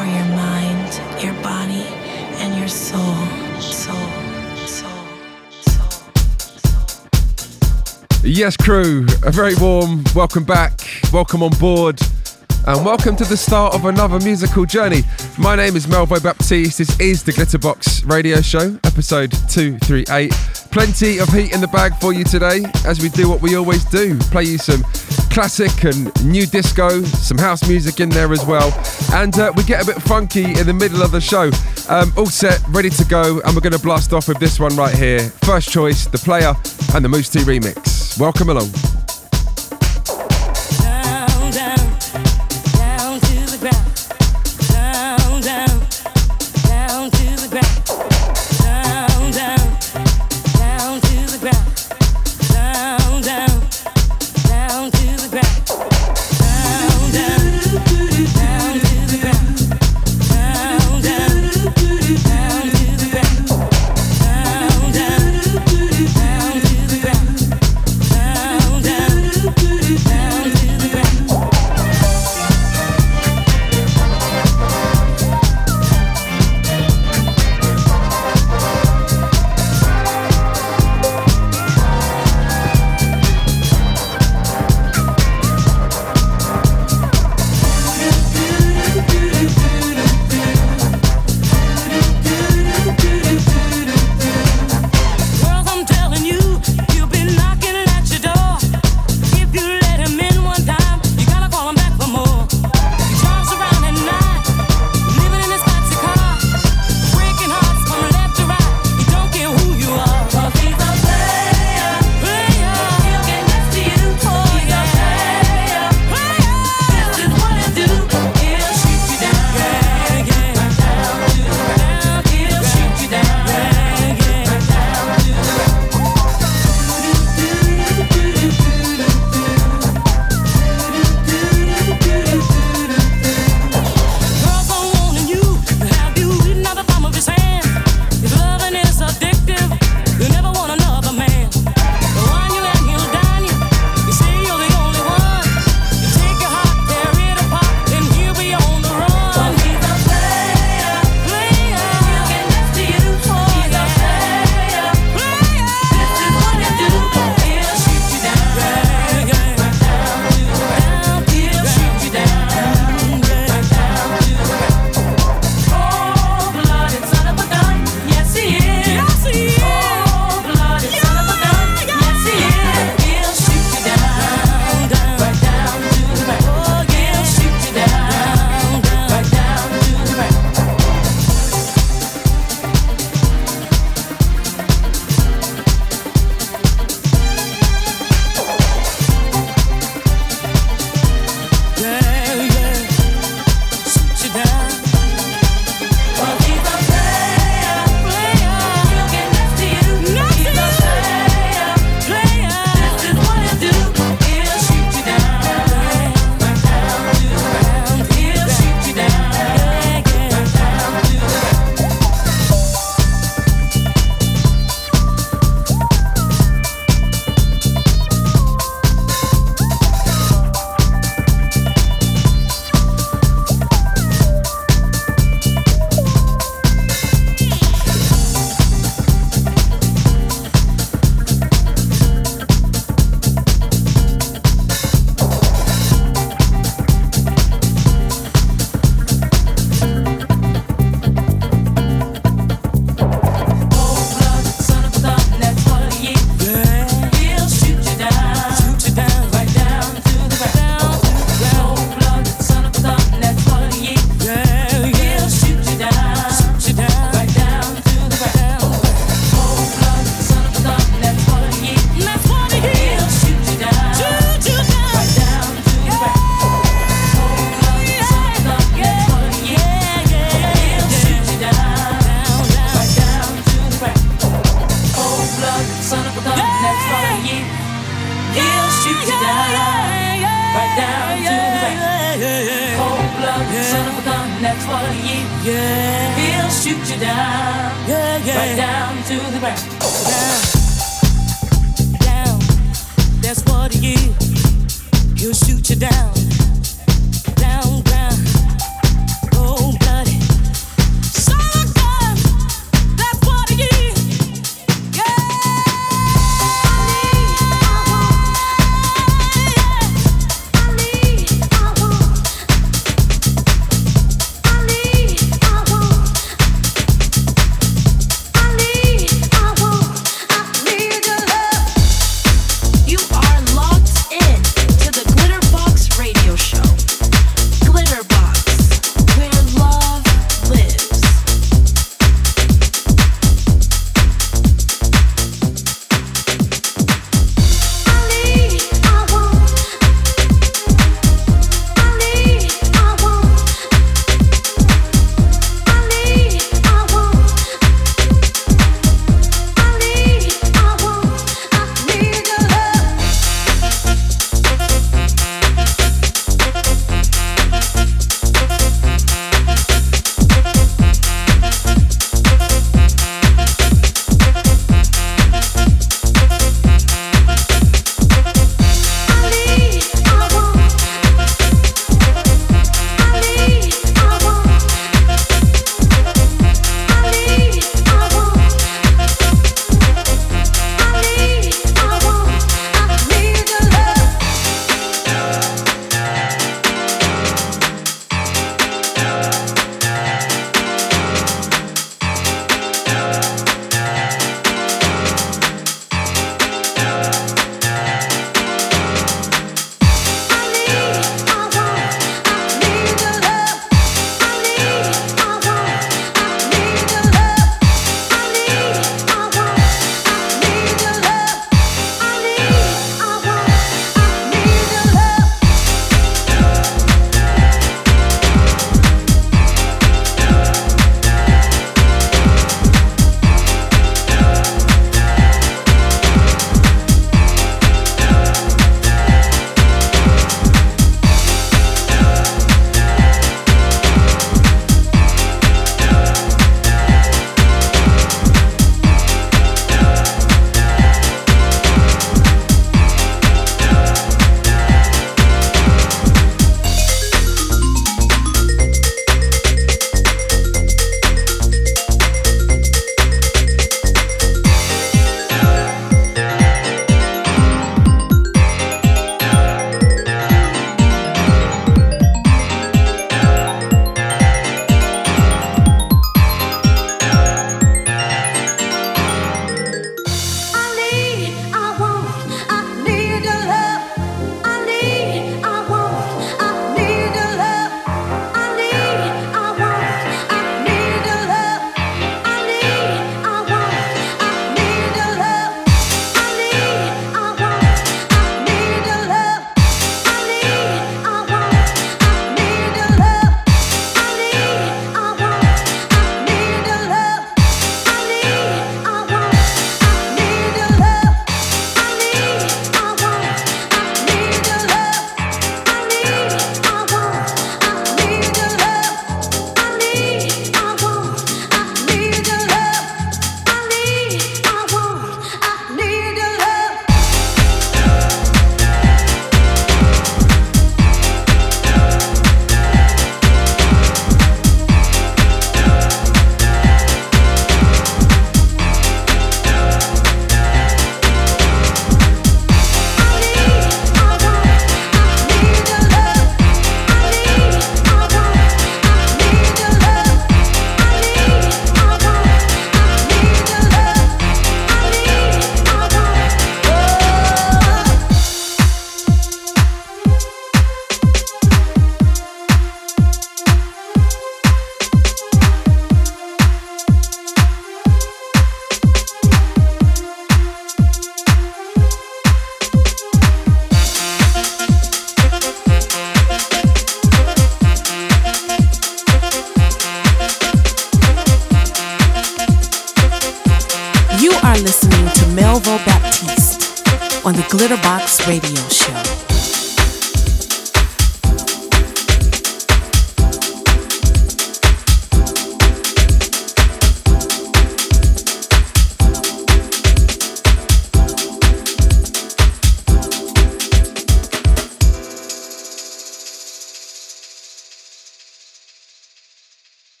for your mind, your body, and your soul. Soul. Yes, crew, a very warm welcome back, welcome on board, and welcome to the start of another musical journey. My name is Melvo Baptiste. This is the Glitterbox Radio Show, episode 238. Plenty of heat in the bag for you today, as we do what we always do play you some classic and new disco, some house music in there as well. And uh, we get a bit funky in the middle of the show. Um, all set, ready to go, and we're going to blast off with this one right here. First choice, The Player and the Mousse T remix. Welcome along.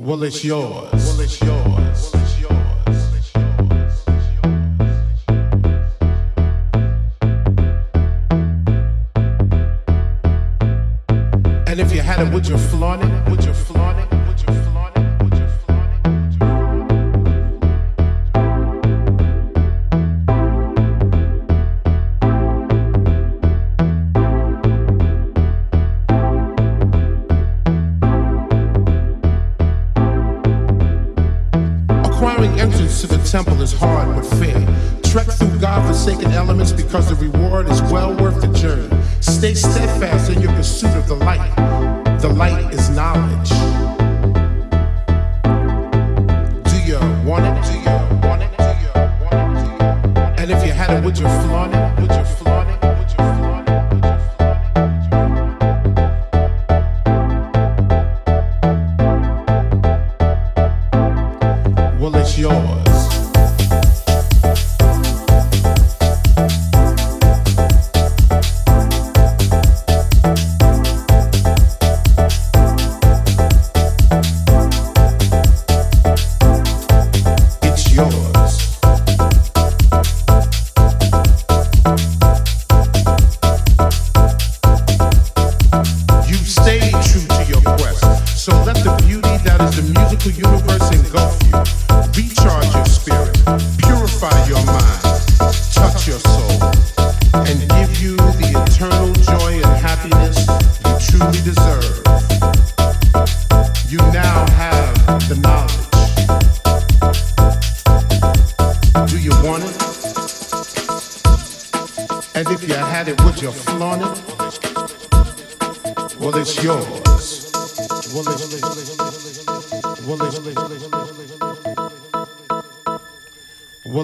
Well, it's yours. Well, it's yours. And if you had it, would you flaunt it? Would you flaunt it? Because the reward is well worth the journey. Stay steadfast in your pursuit of the light.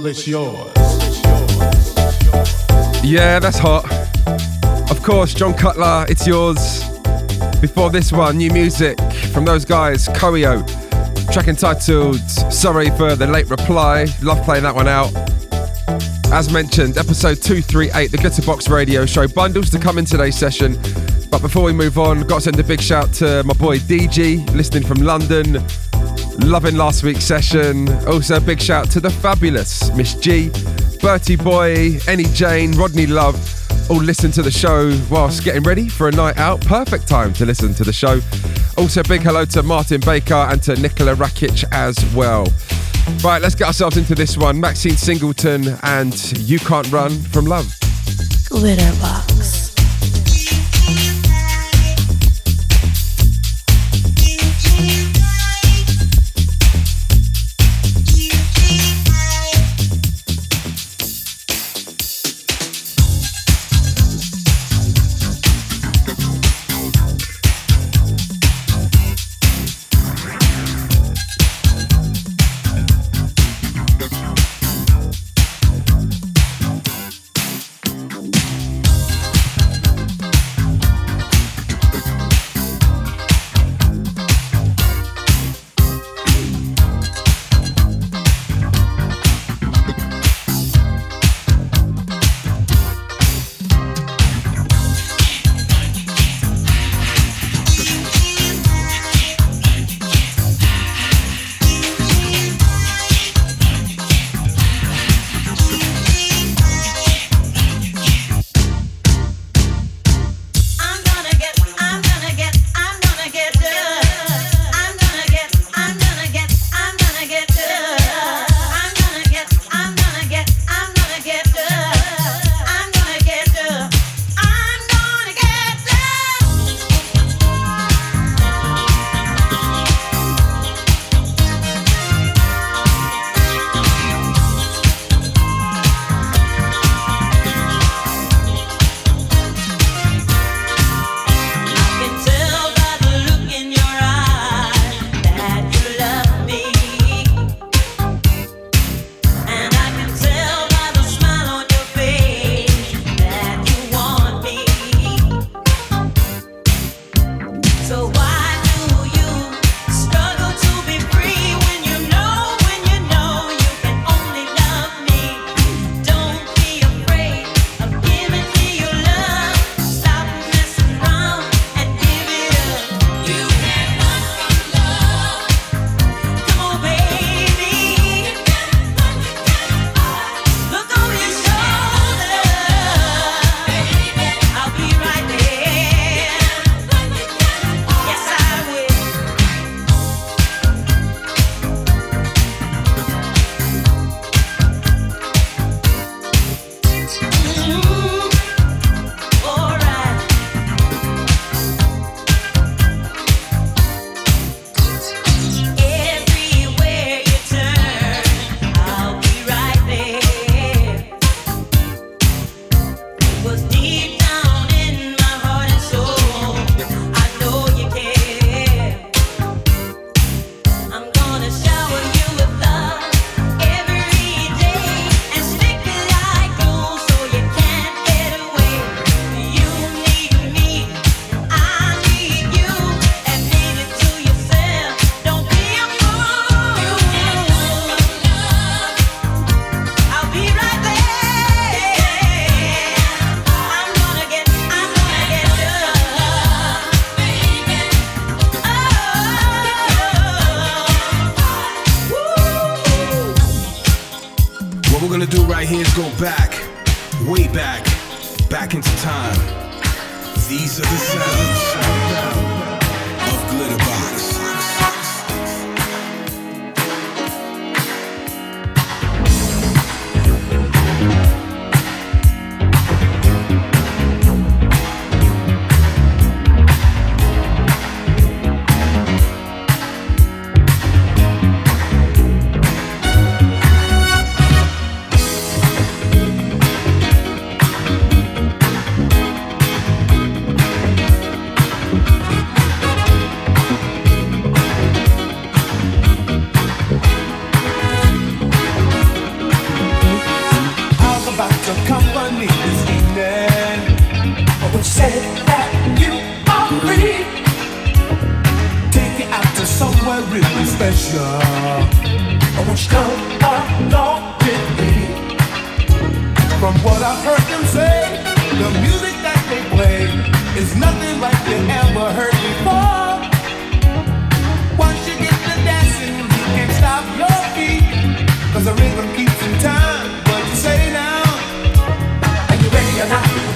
It's yours. Yeah, that's hot. Of course, Jon Cutler, it's yours. Before this one, new music from those guys, Coeo. Track entitled Sorry for the Late Reply. Love playing that one out. As mentioned, episode 238, the Glitterbox Radio Show. Bundles to come in today's session. But before we move on, got to send a big shout to my boy DG, listening from London. Loving last week's session. Also, big shout to the fabulous Miss G, Bertie Boy, Any Jane, Rodney Love, all listen to the show whilst getting ready for a night out. Perfect time to listen to the show. Also, big hello to Martin Baker and to Nicola Rakic as well. Right, let's get ourselves into this one. Maxine Singleton and You Can't Run from Love. Right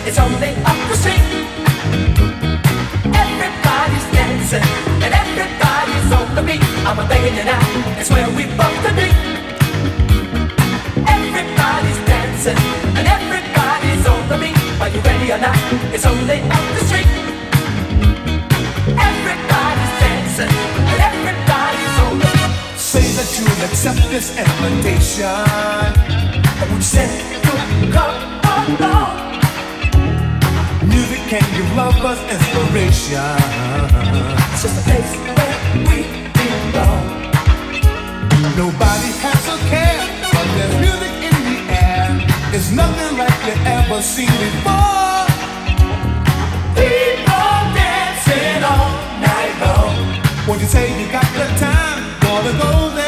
It's only up the street. Everybody's dancing and everybody's on the beat. I'm a begging you now. It's where we. Everybody's dancing and everybody's on the beat. Are you ready or not? It's only up the street. Everybody's dancing and everybody's on the. Say that you'll accept this invitation. We said, come, come, come, come. Can you love us? Inspiration. Just a place where we belong. Nobody has a care, but there's music in the air. It's nothing like you ever seen before. People dancing all night long. When you say you got the time, gonna go there.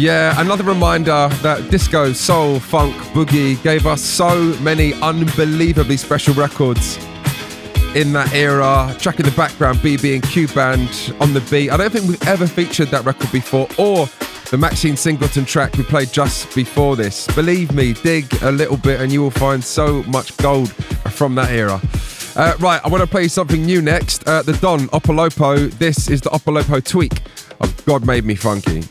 Yeah, another reminder that disco, soul, funk, boogie gave us so many unbelievably special records in that era. Track in the background, BB and Q Band on the beat. I don't think we've ever featured that record before, or the Maxine Singleton track we played just before this. Believe me, dig a little bit and you will find so much gold from that era. Uh, right, I want to play something new next. Uh, the Don Opolopo. This is the Opolopo tweak of God Made Me Funky.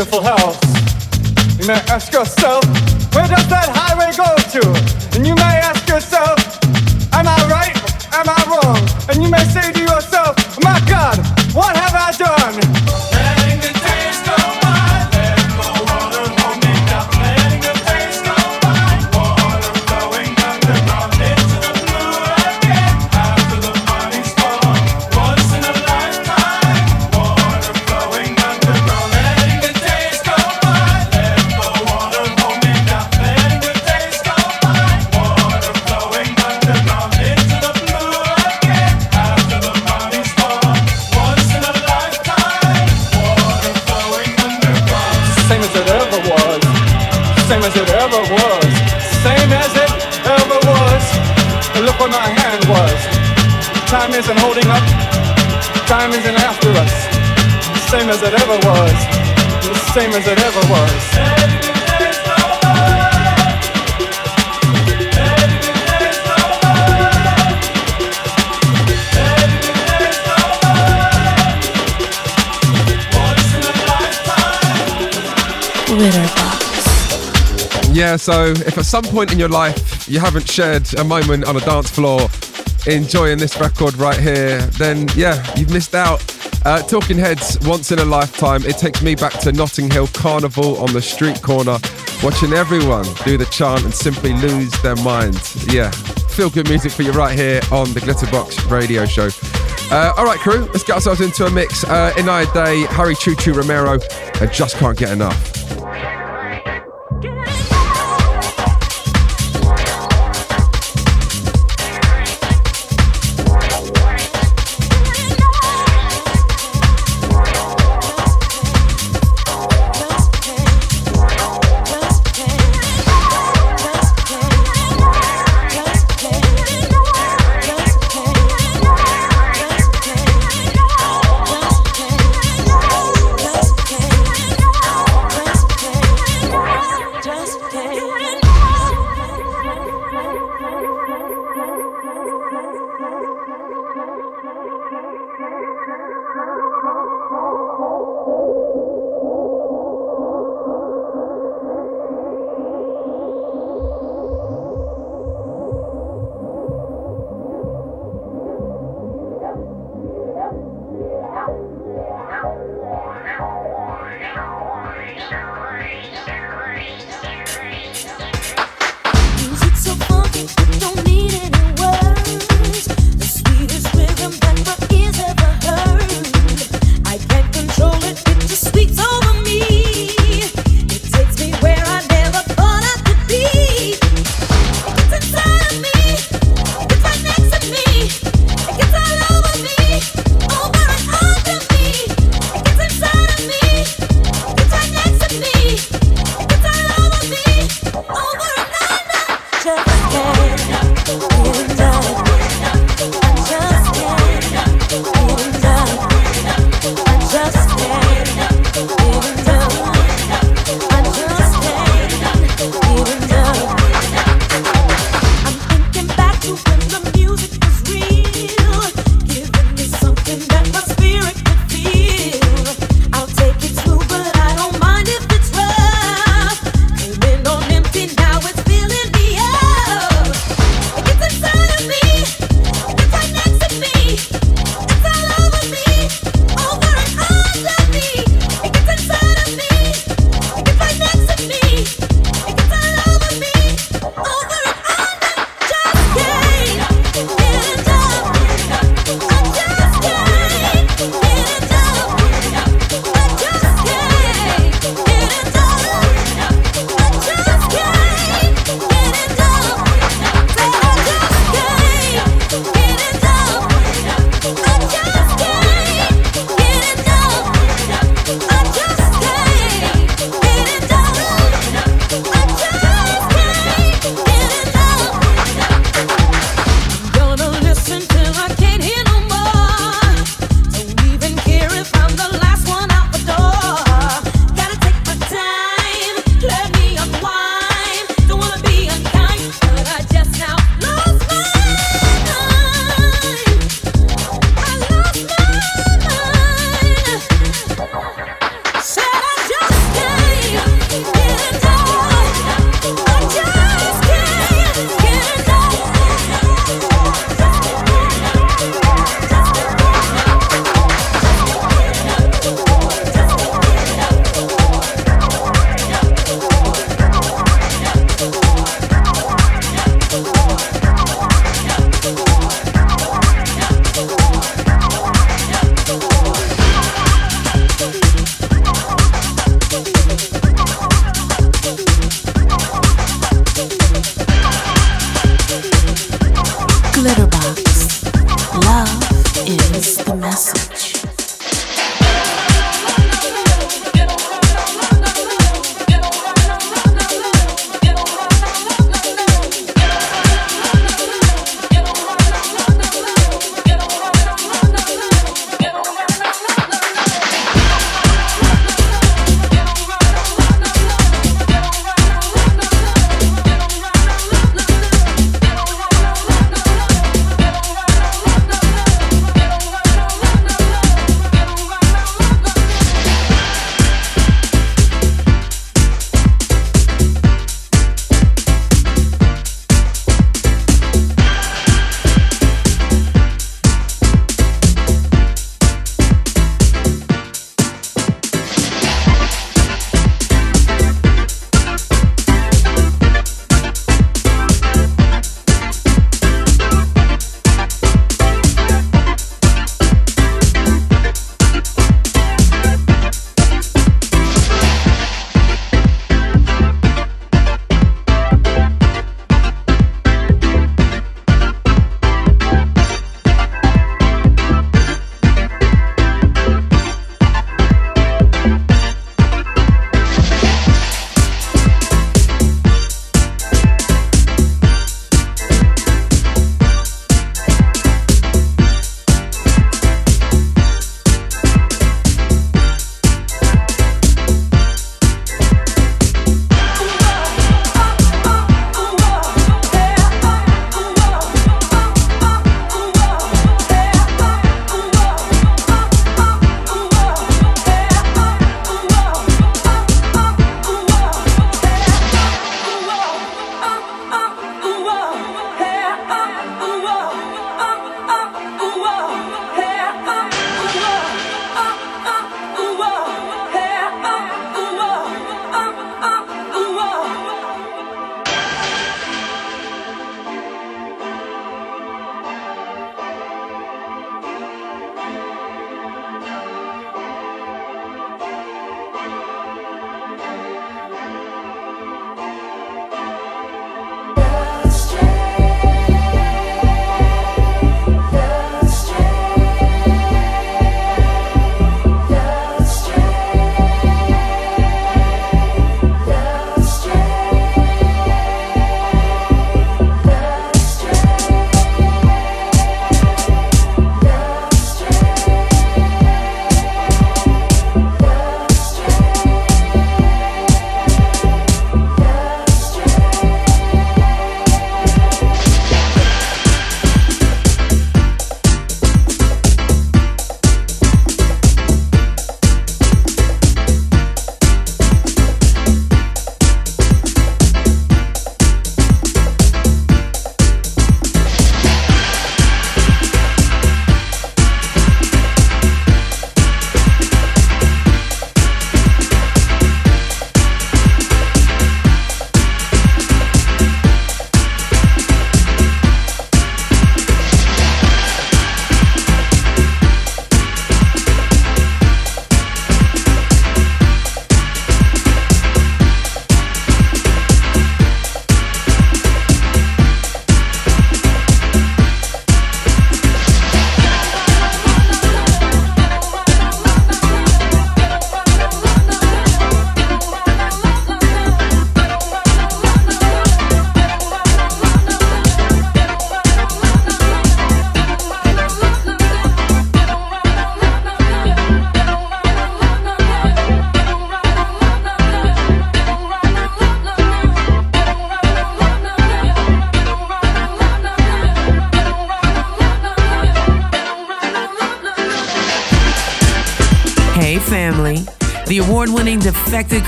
Beautiful house? You may ask yourself, Same as it ever was. Yeah, so if at some point in your life you haven't shared a moment on a dance floor enjoying this record right here, then yeah, you've missed out. Uh, Talking Heads, once in a lifetime. It takes me back to Notting Hill Carnival on the street corner, watching everyone do the chant and simply lose their minds. Yeah, feel good music for you right here on the Glitterbox radio show. Uh, all right, crew, let's get ourselves into a mix. Uh, Inaya Day, Harry Choo Choo Romero, I just can't get enough.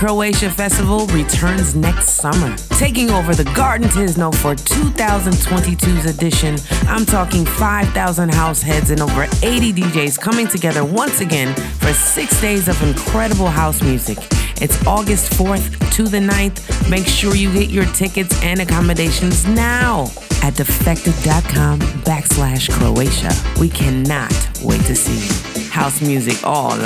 Croatia Festival returns next summer. Taking over the Garden Tisno for 2022's edition, I'm talking 5,000 house heads and over 80 DJs coming together once again for six days of incredible house music. It's August 4th to the 9th. Make sure you get your tickets and accommodations now at defected.com backslash Croatia. We cannot wait to see you. House music all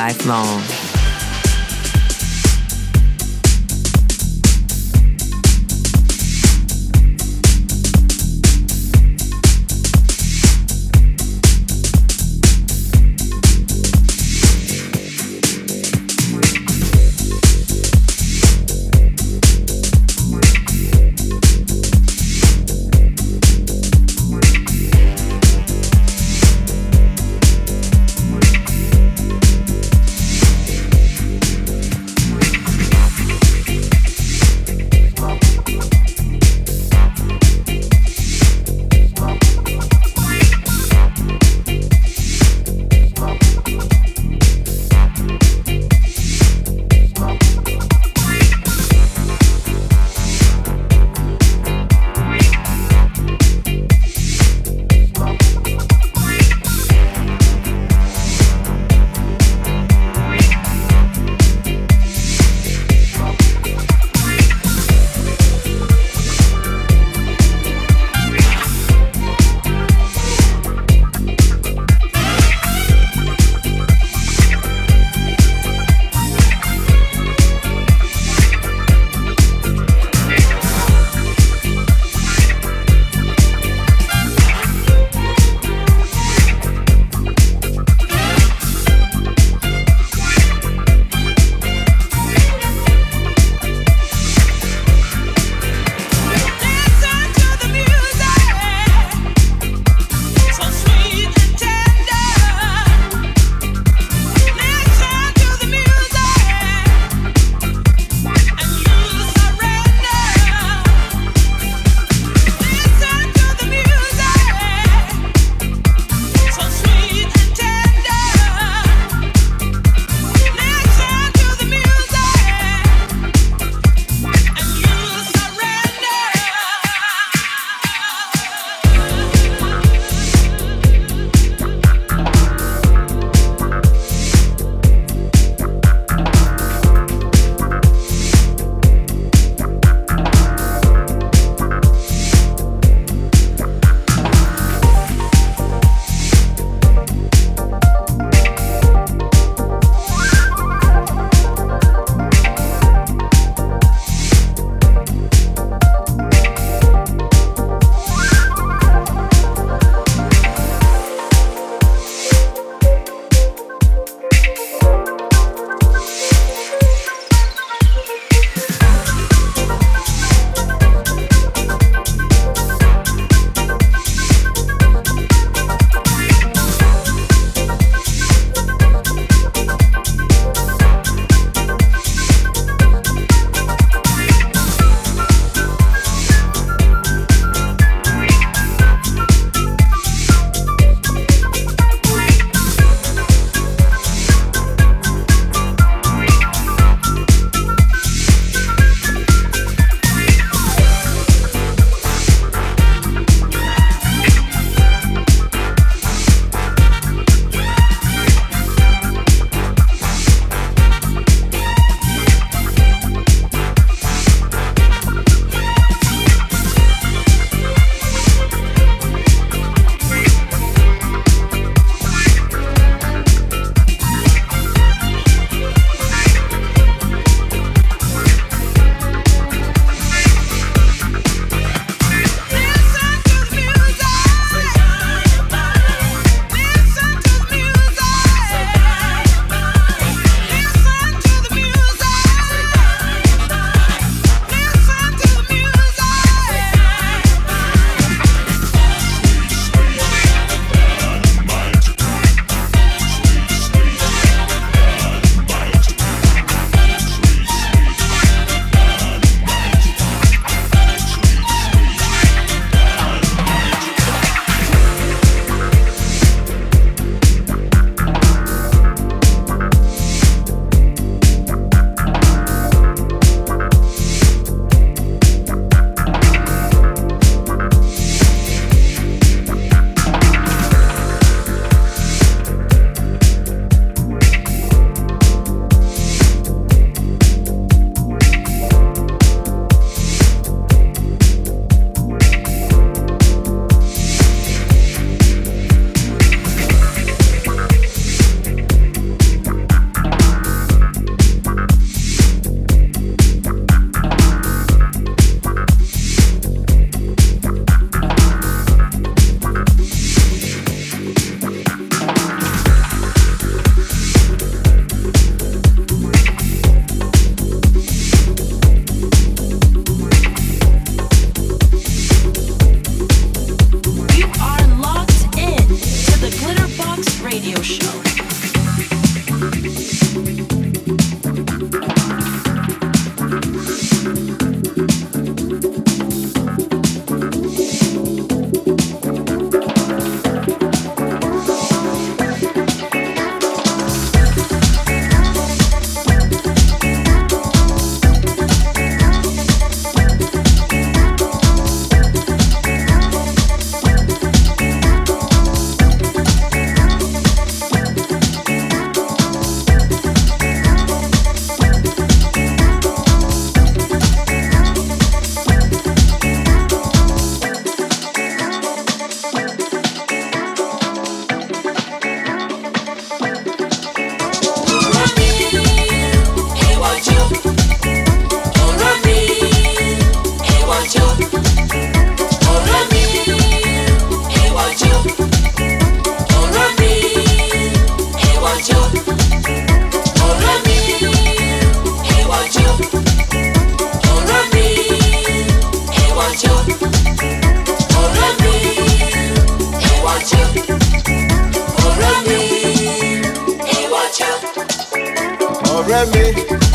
ọ̀rẹ́ mi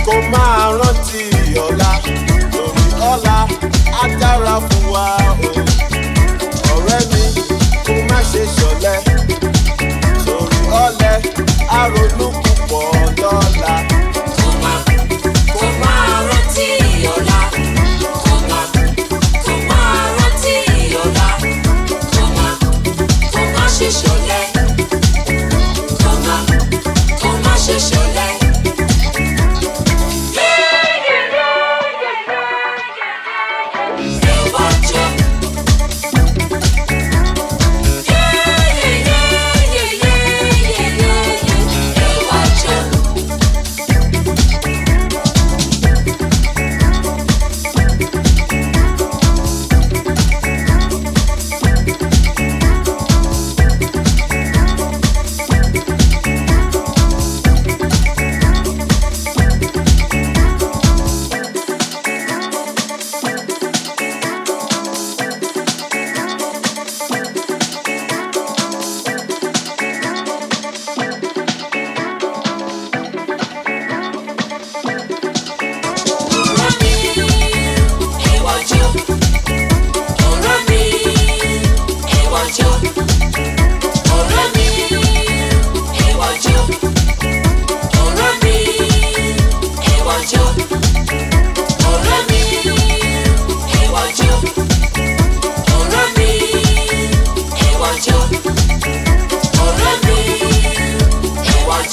kó máa rántí ọ̀la lórí ọ̀la á dára fún wa o. ọ̀rẹ́ mi kó má ṣe ṣọ̀lẹ torí ọ̀lẹ á.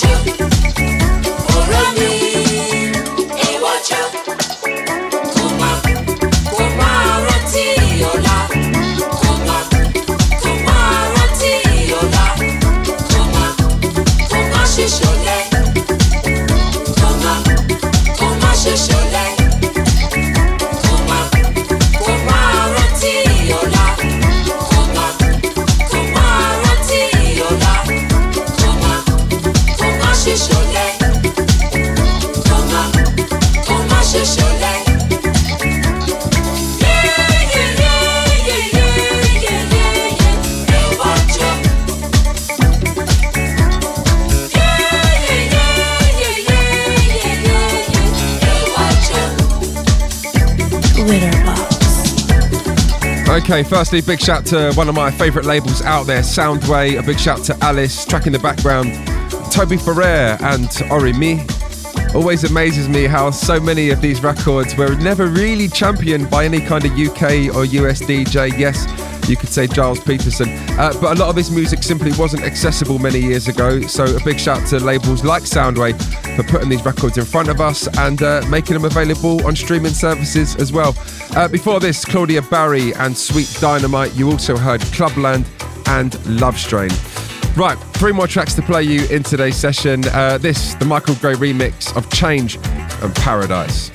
Long. Okay, firstly, big shout to one of my favourite labels out there, Soundway. A big shout to Alice, track in the background, Toby Ferrer and Ori Me. Always amazes me how so many of these records were never really championed by any kind of UK or US DJ. Yes, you could say Gilles Peterson. Uh, but a lot of his music simply wasn't accessible many years ago. So a big shout to labels like Soundway for putting these records in front of us and uh, making them available on streaming services as well. Uh, before this, Claudja Barry and Sweet Dynamite. You also heard Clubland and Love Strain. Right, three more tracks to play you in today's session. Uh, this, the Michael Gray remix of Change and Paradise.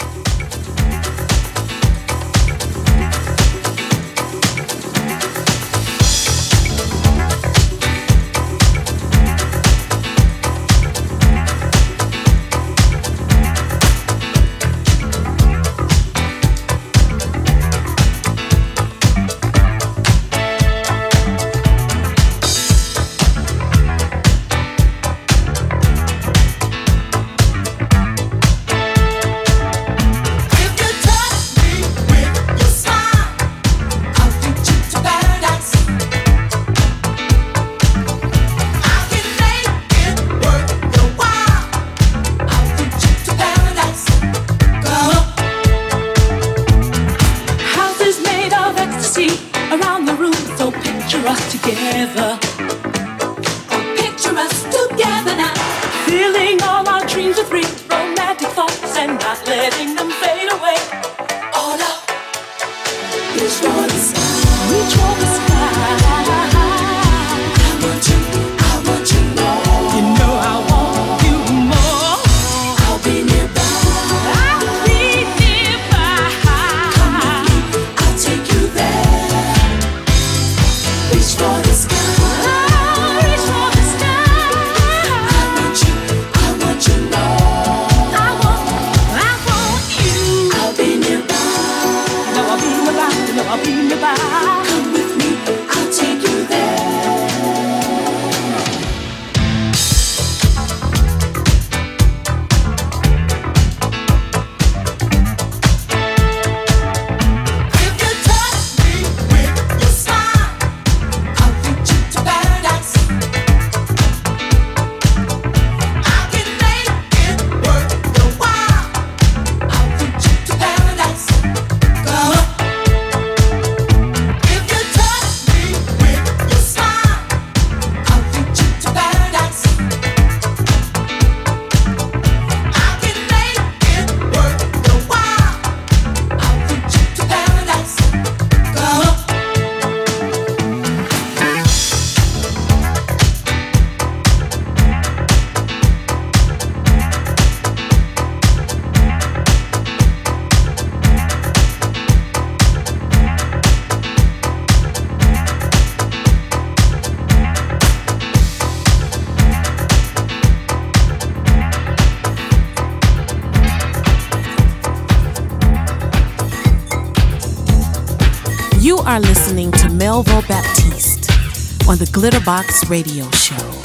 The Glitterbox Radio Show.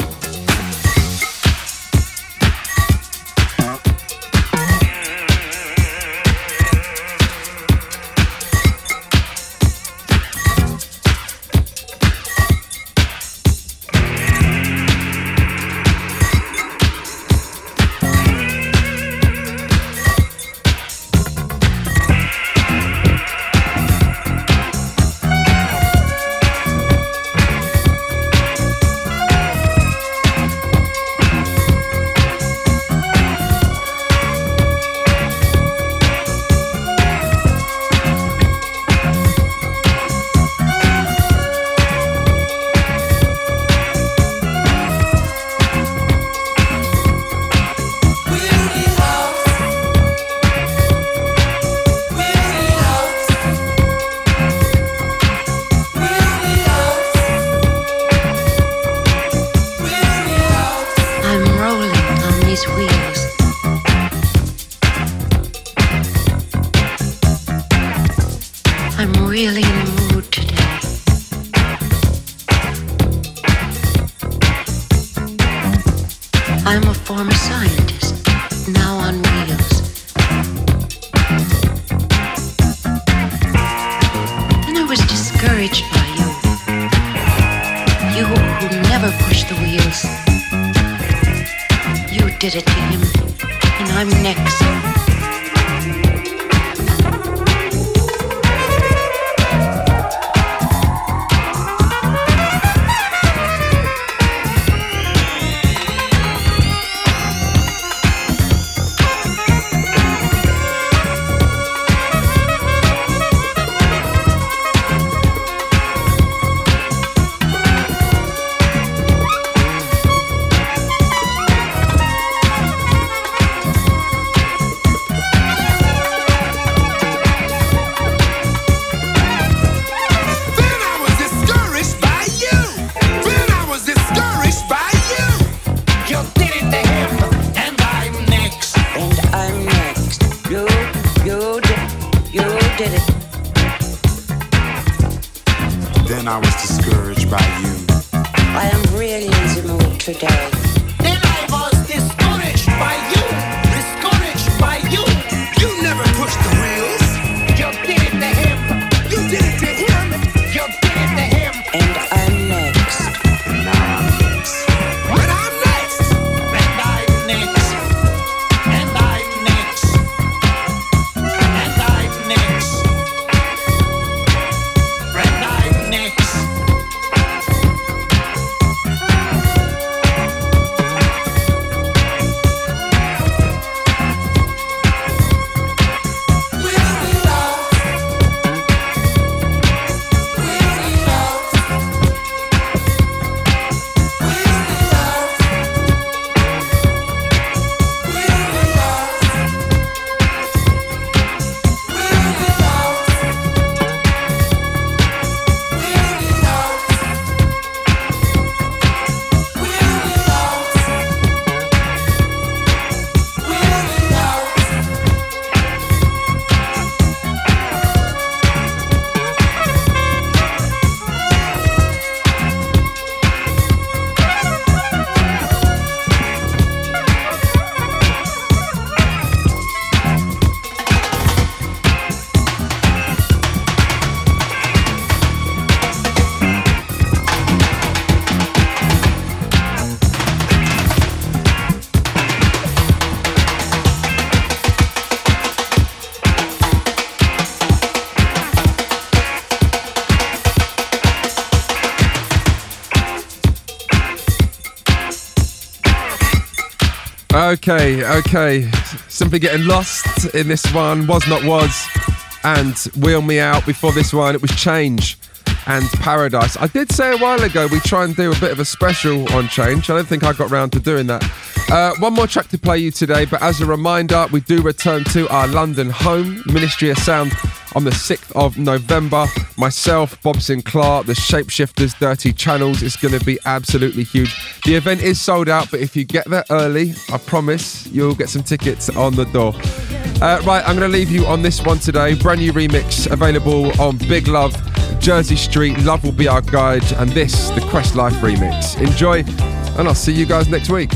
Okay, okay. Simply getting lost in this one. Was not was. And Wheel Me Out before this one. It was Change and Paradise. I did say a while ago we try and do a bit of a special on Change. I don't think I got round to doing that. Uh, one more track to play you today, but as a reminder, we do return to our London home, Ministry of Sound on the 6th of November. Myself, Bob Sinclar, the Shapeshifters, Dirty Channels. It's going to be absolutely huge. The event is sold out, but if you get there early, I promise you'll get some tickets on the door. Uh, right, I'm going to leave you on this one today. Brand new remix available on Big Love, Jersey Street. Love will be our guide, and this, the Quest Life remix. Enjoy, and I'll see you guys next week.